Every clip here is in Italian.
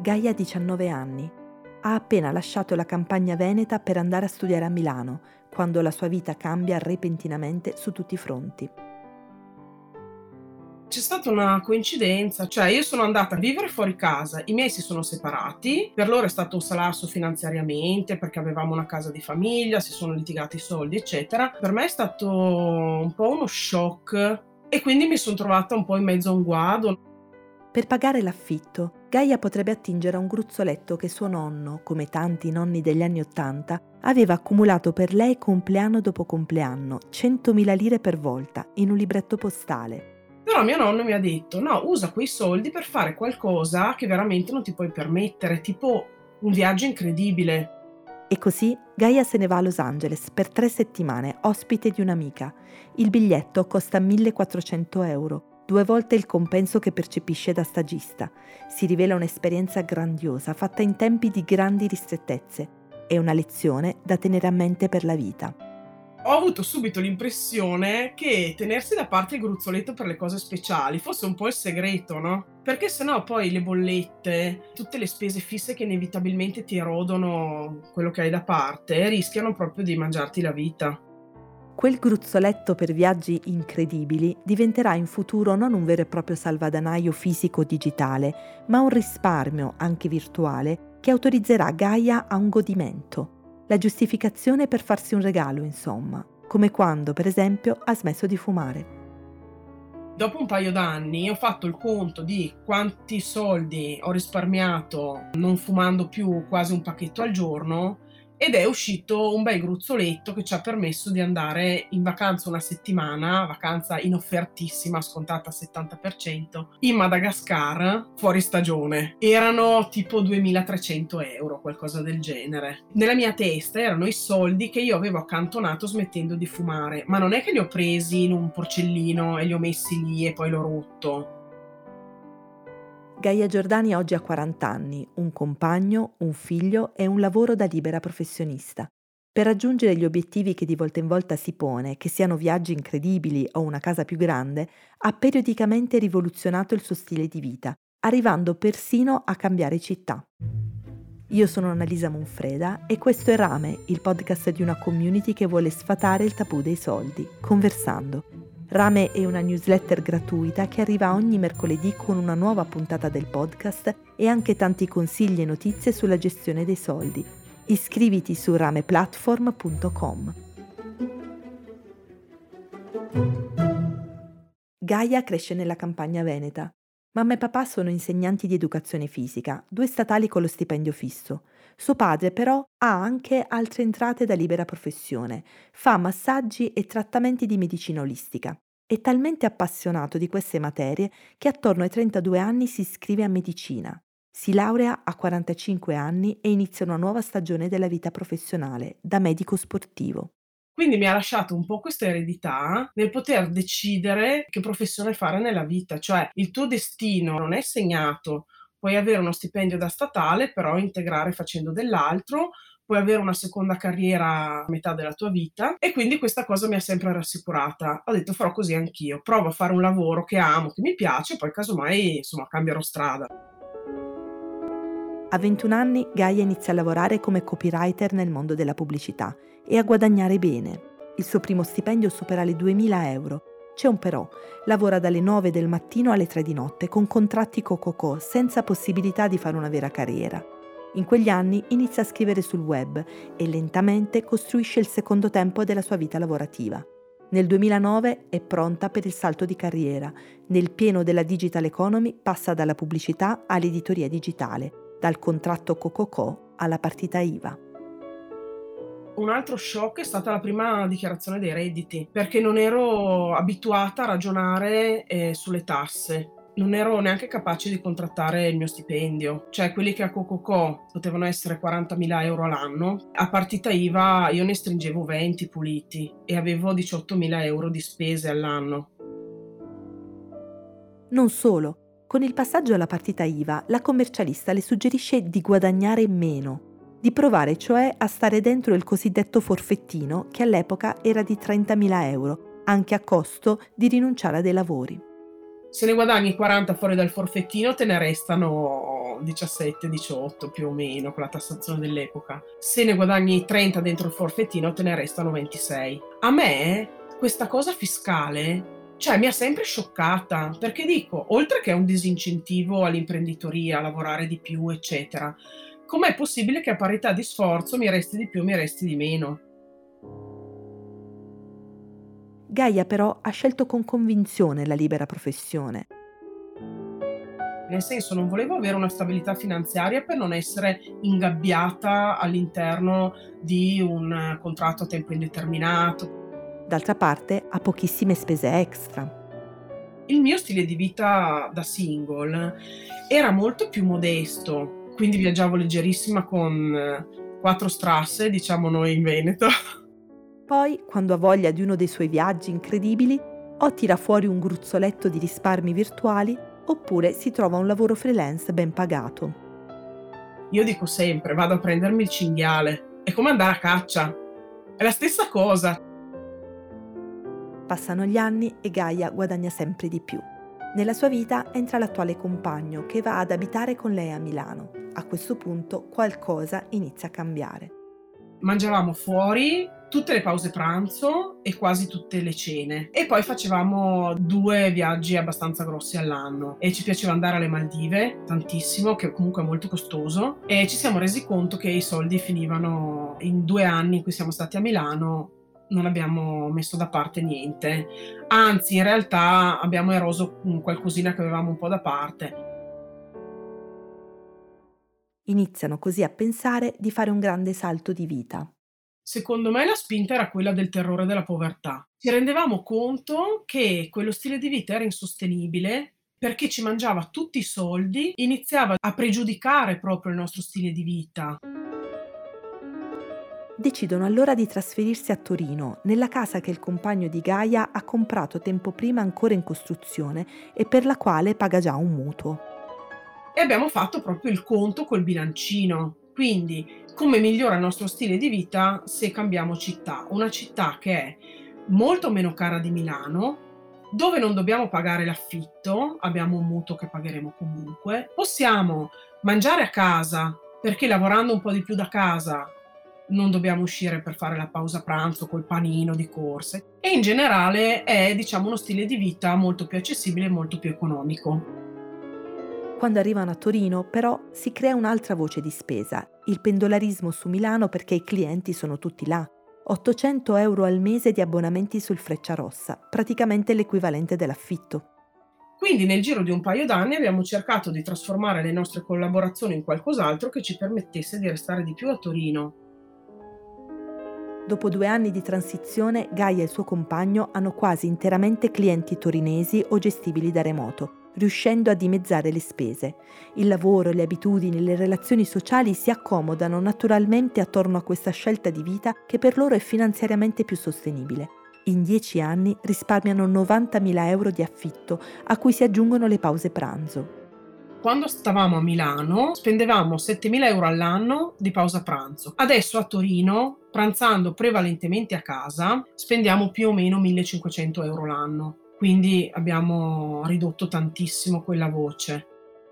Gaia ha 19 anni. Ha appena lasciato la campagna veneta per andare a studiare a Milano, quando la sua vita cambia repentinamente su tutti i fronti. C'è stata una coincidenza, cioè io sono andata a vivere fuori casa, i miei si sono separati, per loro è stato un salasso finanziariamente perché avevamo una casa di famiglia, si sono litigati i soldi, eccetera. Per me è stato un po' uno shock e quindi mi sono trovata un po' in mezzo a un guado. Per pagare l'affitto, Gaia potrebbe attingere a un gruzzoletto che suo nonno, come tanti nonni degli anni Ottanta, aveva accumulato per lei compleanno dopo compleanno, 100.000 lire per volta, in un libretto postale. Però mio nonno mi ha detto, no, usa quei soldi per fare qualcosa che veramente non ti puoi permettere, tipo un viaggio incredibile. E così Gaia se ne va a Los Angeles per tre settimane, ospite di un'amica. Il biglietto costa 1400 euro, due volte il compenso che percepisce da stagista. Si rivela un'esperienza grandiosa, fatta in tempi di grandi ristrettezze. È una lezione da tenere a mente per la vita ho avuto subito l'impressione che tenersi da parte il gruzzoletto per le cose speciali fosse un po' il segreto, no? Perché sennò poi le bollette, tutte le spese fisse che inevitabilmente ti erodono quello che hai da parte, rischiano proprio di mangiarti la vita. Quel gruzzoletto per viaggi incredibili diventerà in futuro non un vero e proprio salvadanaio fisico-digitale, ma un risparmio, anche virtuale, che autorizzerà Gaia a un godimento la giustificazione per farsi un regalo, insomma, come quando, per esempio, ha smesso di fumare. Dopo un paio d'anni ho fatto il conto di quanti soldi ho risparmiato non fumando più quasi un pacchetto al giorno ed è uscito un bel gruzzoletto che ci ha permesso di andare in vacanza una settimana, vacanza inoffertissima, scontata al 70%, in Madagascar, fuori stagione. Erano tipo 2300 euro, qualcosa del genere. Nella mia testa erano i soldi che io avevo accantonato smettendo di fumare, ma non è che li ho presi in un porcellino e li ho messi lì e poi l'ho rotto Gaia Giordani oggi ha 40 anni, un compagno, un figlio e un lavoro da libera professionista. Per raggiungere gli obiettivi che di volta in volta si pone, che siano viaggi incredibili o una casa più grande, ha periodicamente rivoluzionato il suo stile di vita, arrivando persino a cambiare città. Io sono Annalisa Monfreda e questo è Rame, il podcast di una community che vuole sfatare il tabù dei soldi, conversando. Rame è una newsletter gratuita che arriva ogni mercoledì con una nuova puntata del podcast e anche tanti consigli e notizie sulla gestione dei soldi. Iscriviti su rameplatform.com. Gaia cresce nella campagna veneta. Mamma e papà sono insegnanti di educazione fisica, due statali con lo stipendio fisso. Suo padre però ha anche altre entrate da libera professione, fa massaggi e trattamenti di medicina olistica. È talmente appassionato di queste materie che attorno ai 32 anni si iscrive a medicina. Si laurea a 45 anni e inizia una nuova stagione della vita professionale da medico sportivo. Quindi mi ha lasciato un po' questa eredità nel poter decidere che professione fare nella vita, cioè il tuo destino non è segnato puoi avere uno stipendio da statale, però integrare facendo dell'altro, puoi avere una seconda carriera a metà della tua vita e quindi questa cosa mi ha sempre rassicurata. Ho detto farò così anch'io, provo a fare un lavoro che amo, che mi piace, poi casomai insomma cambierò strada. A 21 anni Gaia inizia a lavorare come copywriter nel mondo della pubblicità e a guadagnare bene. Il suo primo stipendio supera le 2000 euro c'è un però, lavora dalle 9 del mattino alle 3 di notte con contratti cococò senza possibilità di fare una vera carriera. In quegli anni inizia a scrivere sul web e lentamente costruisce il secondo tempo della sua vita lavorativa. Nel 2009 è pronta per il salto di carriera. Nel pieno della digital economy passa dalla pubblicità all'editoria digitale, dal contratto Cococò alla partita IVA un altro shock è stata la prima dichiarazione dei redditi, perché non ero abituata a ragionare eh, sulle tasse. Non ero neanche capace di contrattare il mio stipendio, cioè quelli che a Cococò potevano essere 40.000 euro all'anno, a partita IVA io ne stringevo 20 puliti e avevo 18.000 euro di spese all'anno. Non solo, con il passaggio alla partita IVA, la commercialista le suggerisce di guadagnare meno di provare cioè a stare dentro il cosiddetto forfettino che all'epoca era di 30.000 euro, anche a costo di rinunciare a dei lavori. Se ne guadagni 40 fuori dal forfettino te ne restano 17-18 più o meno con la tassazione dell'epoca. Se ne guadagni 30 dentro il forfettino te ne restano 26. A me questa cosa fiscale cioè mi ha sempre scioccata perché dico, oltre che è un disincentivo all'imprenditoria, a lavorare di più, eccetera, com'è possibile che a parità di sforzo mi resti di più, mi resti di meno? Gaia però ha scelto con convinzione la libera professione. Nel senso non volevo avere una stabilità finanziaria per non essere ingabbiata all'interno di un contratto a tempo indeterminato, D'altra parte ha pochissime spese extra. Il mio stile di vita da single era molto più modesto, quindi viaggiavo leggerissima con eh, quattro strasse, diciamo noi in Veneto. Poi, quando ha voglia di uno dei suoi viaggi incredibili, o tira fuori un gruzzoletto di risparmi virtuali oppure si trova un lavoro freelance ben pagato. Io dico sempre, vado a prendermi il cinghiale. È come andare a caccia. È la stessa cosa. Passano gli anni e Gaia guadagna sempre di più. Nella sua vita entra l'attuale compagno che va ad abitare con lei a Milano. A questo punto qualcosa inizia a cambiare. Mangiavamo fuori tutte le pause pranzo e quasi tutte le cene e poi facevamo due viaggi abbastanza grossi all'anno e ci piaceva andare alle Maldive tantissimo che comunque è molto costoso e ci siamo resi conto che i soldi finivano in due anni in cui siamo stati a Milano non abbiamo messo da parte niente, anzi in realtà abbiamo eroso qualcosina che avevamo un po' da parte. Iniziano così a pensare di fare un grande salto di vita. Secondo me la spinta era quella del terrore della povertà. Ci rendevamo conto che quello stile di vita era insostenibile perché ci mangiava tutti i soldi, iniziava a pregiudicare proprio il nostro stile di vita decidono allora di trasferirsi a Torino, nella casa che il compagno di Gaia ha comprato tempo prima ancora in costruzione e per la quale paga già un mutuo. E abbiamo fatto proprio il conto col bilancino. Quindi, come migliora il nostro stile di vita se cambiamo città? Una città che è molto meno cara di Milano, dove non dobbiamo pagare l'affitto, abbiamo un mutuo che pagheremo comunque, possiamo mangiare a casa perché lavorando un po' di più da casa non dobbiamo uscire per fare la pausa pranzo col panino di corse e in generale è diciamo uno stile di vita molto più accessibile e molto più economico. Quando arrivano a Torino però si crea un'altra voce di spesa, il pendolarismo su Milano perché i clienti sono tutti là. 800 euro al mese di abbonamenti sul Freccia Rossa, praticamente l'equivalente dell'affitto. Quindi nel giro di un paio d'anni abbiamo cercato di trasformare le nostre collaborazioni in qualcos'altro che ci permettesse di restare di più a Torino Dopo due anni di transizione, Gaia e il suo compagno hanno quasi interamente clienti torinesi o gestibili da remoto, riuscendo a dimezzare le spese. Il lavoro, le abitudini, le relazioni sociali si accomodano naturalmente attorno a questa scelta di vita che per loro è finanziariamente più sostenibile. In dieci anni risparmiano 90.000 euro di affitto, a cui si aggiungono le pause pranzo. Quando stavamo a Milano spendevamo 7.000 euro all'anno di pausa pranzo. Adesso a Torino, pranzando prevalentemente a casa, spendiamo più o meno 1.500 euro l'anno. Quindi abbiamo ridotto tantissimo quella voce.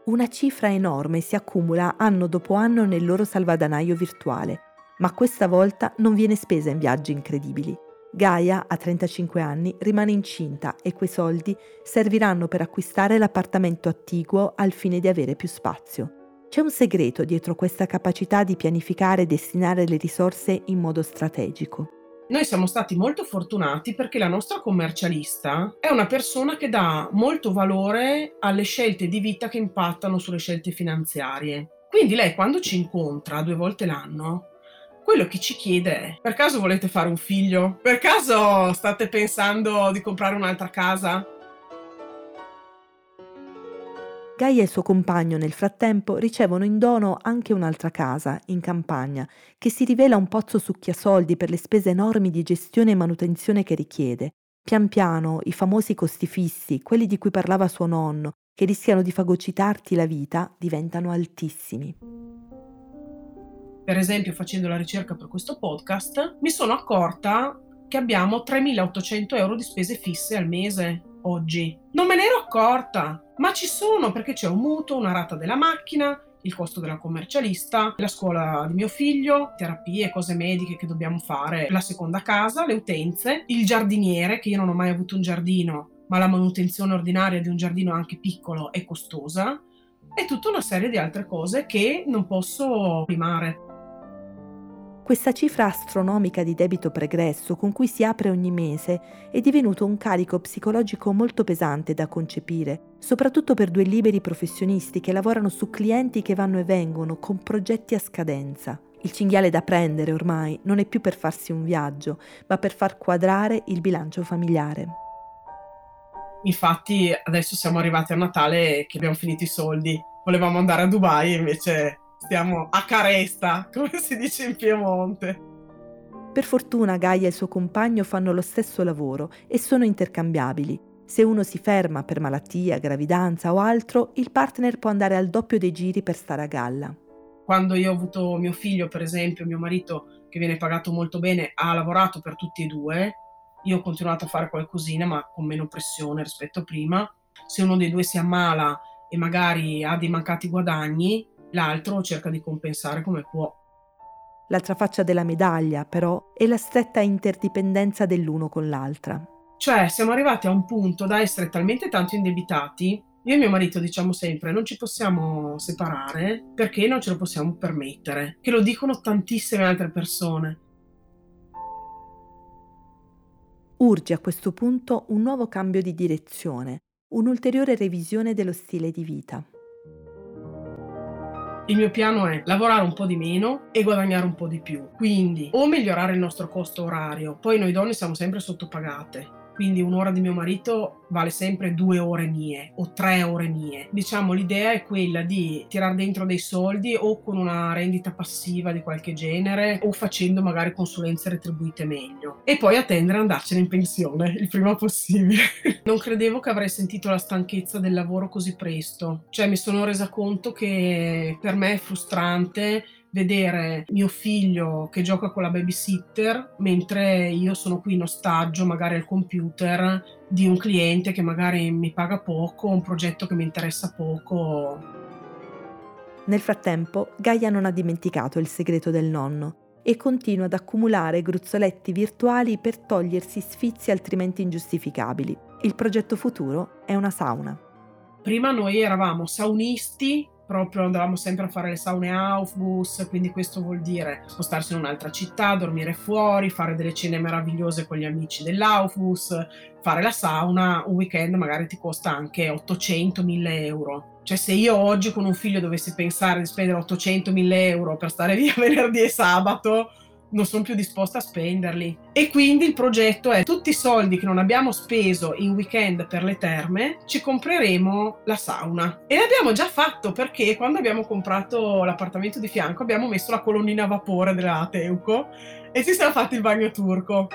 Una cifra enorme si accumula anno dopo anno nel loro salvadanaio virtuale, ma questa volta non viene spesa in viaggi incredibili. Gaia, a 35 anni, rimane incinta e quei soldi serviranno per acquistare l'appartamento attiguo al fine di avere più spazio. C'è un segreto dietro questa capacità di pianificare e destinare le risorse in modo strategico. Noi siamo stati molto fortunati perché la nostra commercialista è una persona che dà molto valore alle scelte di vita che impattano sulle scelte finanziarie. Quindi lei quando ci incontra due volte l'anno quello che ci chiede è, per caso volete fare un figlio? Per caso state pensando di comprare un'altra casa? Gaia e il suo compagno nel frattempo ricevono in dono anche un'altra casa, in campagna, che si rivela un pozzo succhiasoldi per le spese enormi di gestione e manutenzione che richiede. Pian piano i famosi costi fissi, quelli di cui parlava suo nonno, che rischiano di fagocitarti la vita, diventano altissimi per esempio facendo la ricerca per questo podcast, mi sono accorta che abbiamo 3.800 euro di spese fisse al mese oggi. Non me ne ero accorta, ma ci sono perché c'è un mutuo, una rata della macchina, il costo della commercialista, la scuola di mio figlio, terapie, cose mediche che dobbiamo fare, la seconda casa, le utenze, il giardiniere, che io non ho mai avuto un giardino, ma la manutenzione ordinaria di un giardino anche piccolo è costosa, e tutta una serie di altre cose che non posso primare. Questa cifra astronomica di debito pregresso con cui si apre ogni mese è divenuto un carico psicologico molto pesante da concepire, soprattutto per due liberi professionisti che lavorano su clienti che vanno e vengono con progetti a scadenza. Il cinghiale da prendere ormai non è più per farsi un viaggio, ma per far quadrare il bilancio familiare. Infatti adesso siamo arrivati a Natale che abbiamo finito i soldi. Volevamo andare a Dubai invece Stiamo a caresta, come si dice in Piemonte. Per fortuna Gaia e il suo compagno fanno lo stesso lavoro e sono intercambiabili. Se uno si ferma per malattia, gravidanza o altro, il partner può andare al doppio dei giri per stare a galla. Quando io ho avuto mio figlio, per esempio, mio marito, che viene pagato molto bene, ha lavorato per tutti e due, io ho continuato a fare qualcosina, ma con meno pressione rispetto a prima. Se uno dei due si ammala e magari ha dei mancati guadagni, l'altro cerca di compensare come può. L'altra faccia della medaglia, però, è la stretta interdipendenza dell'uno con l'altra. Cioè, siamo arrivati a un punto da essere talmente tanto indebitati. Io e mio marito diciamo sempre non ci possiamo separare perché non ce lo possiamo permettere, che lo dicono tantissime altre persone. Urge a questo punto un nuovo cambio di direzione, un'ulteriore revisione dello stile di vita. Il mio piano è lavorare un po' di meno e guadagnare un po' di più. Quindi o migliorare il nostro costo orario, poi noi donne siamo sempre sottopagate, quindi un'ora di mio marito vale sempre due ore mie o tre ore mie. Diciamo l'idea è quella di tirare dentro dei soldi o con una rendita passiva di qualche genere o facendo magari consulenze retribuite meglio e poi attendere andarcene in pensione il prima possibile. non credevo che avrei sentito la stanchezza del lavoro così presto, cioè mi sono resa conto che per me è frustrante vedere mio figlio che gioca con la babysitter mentre io sono qui in ostaggio, magari al computer, di un cliente che magari mi paga poco, un progetto che mi interessa poco. Nel frattempo, Gaia non ha dimenticato il segreto del nonno e continua ad accumulare gruzzoletti virtuali per togliersi sfizi altrimenti ingiustificabili. Il progetto futuro è una sauna. Prima noi eravamo saunisti proprio andavamo sempre a fare le saune Aufbus, quindi questo vuol dire spostarsi in un'altra città, dormire fuori, fare delle cene meravigliose con gli amici dell'Aufbus, fare la sauna, un weekend magari ti costa anche 800-1000 euro. Cioè se io oggi con un figlio dovessi pensare di spendere 800-1000 euro per stare via venerdì e sabato, non sono più disposta a spenderli. E quindi il progetto è tutti i soldi che non abbiamo speso in weekend per le terme, ci compreremo la sauna. E l'abbiamo già fatto perché quando abbiamo comprato l'appartamento di fianco abbiamo messo la colonnina a vapore della Teuco e ci siamo fatti il bagno turco.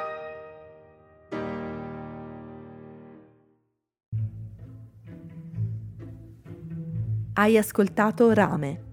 Hai ascoltato Rame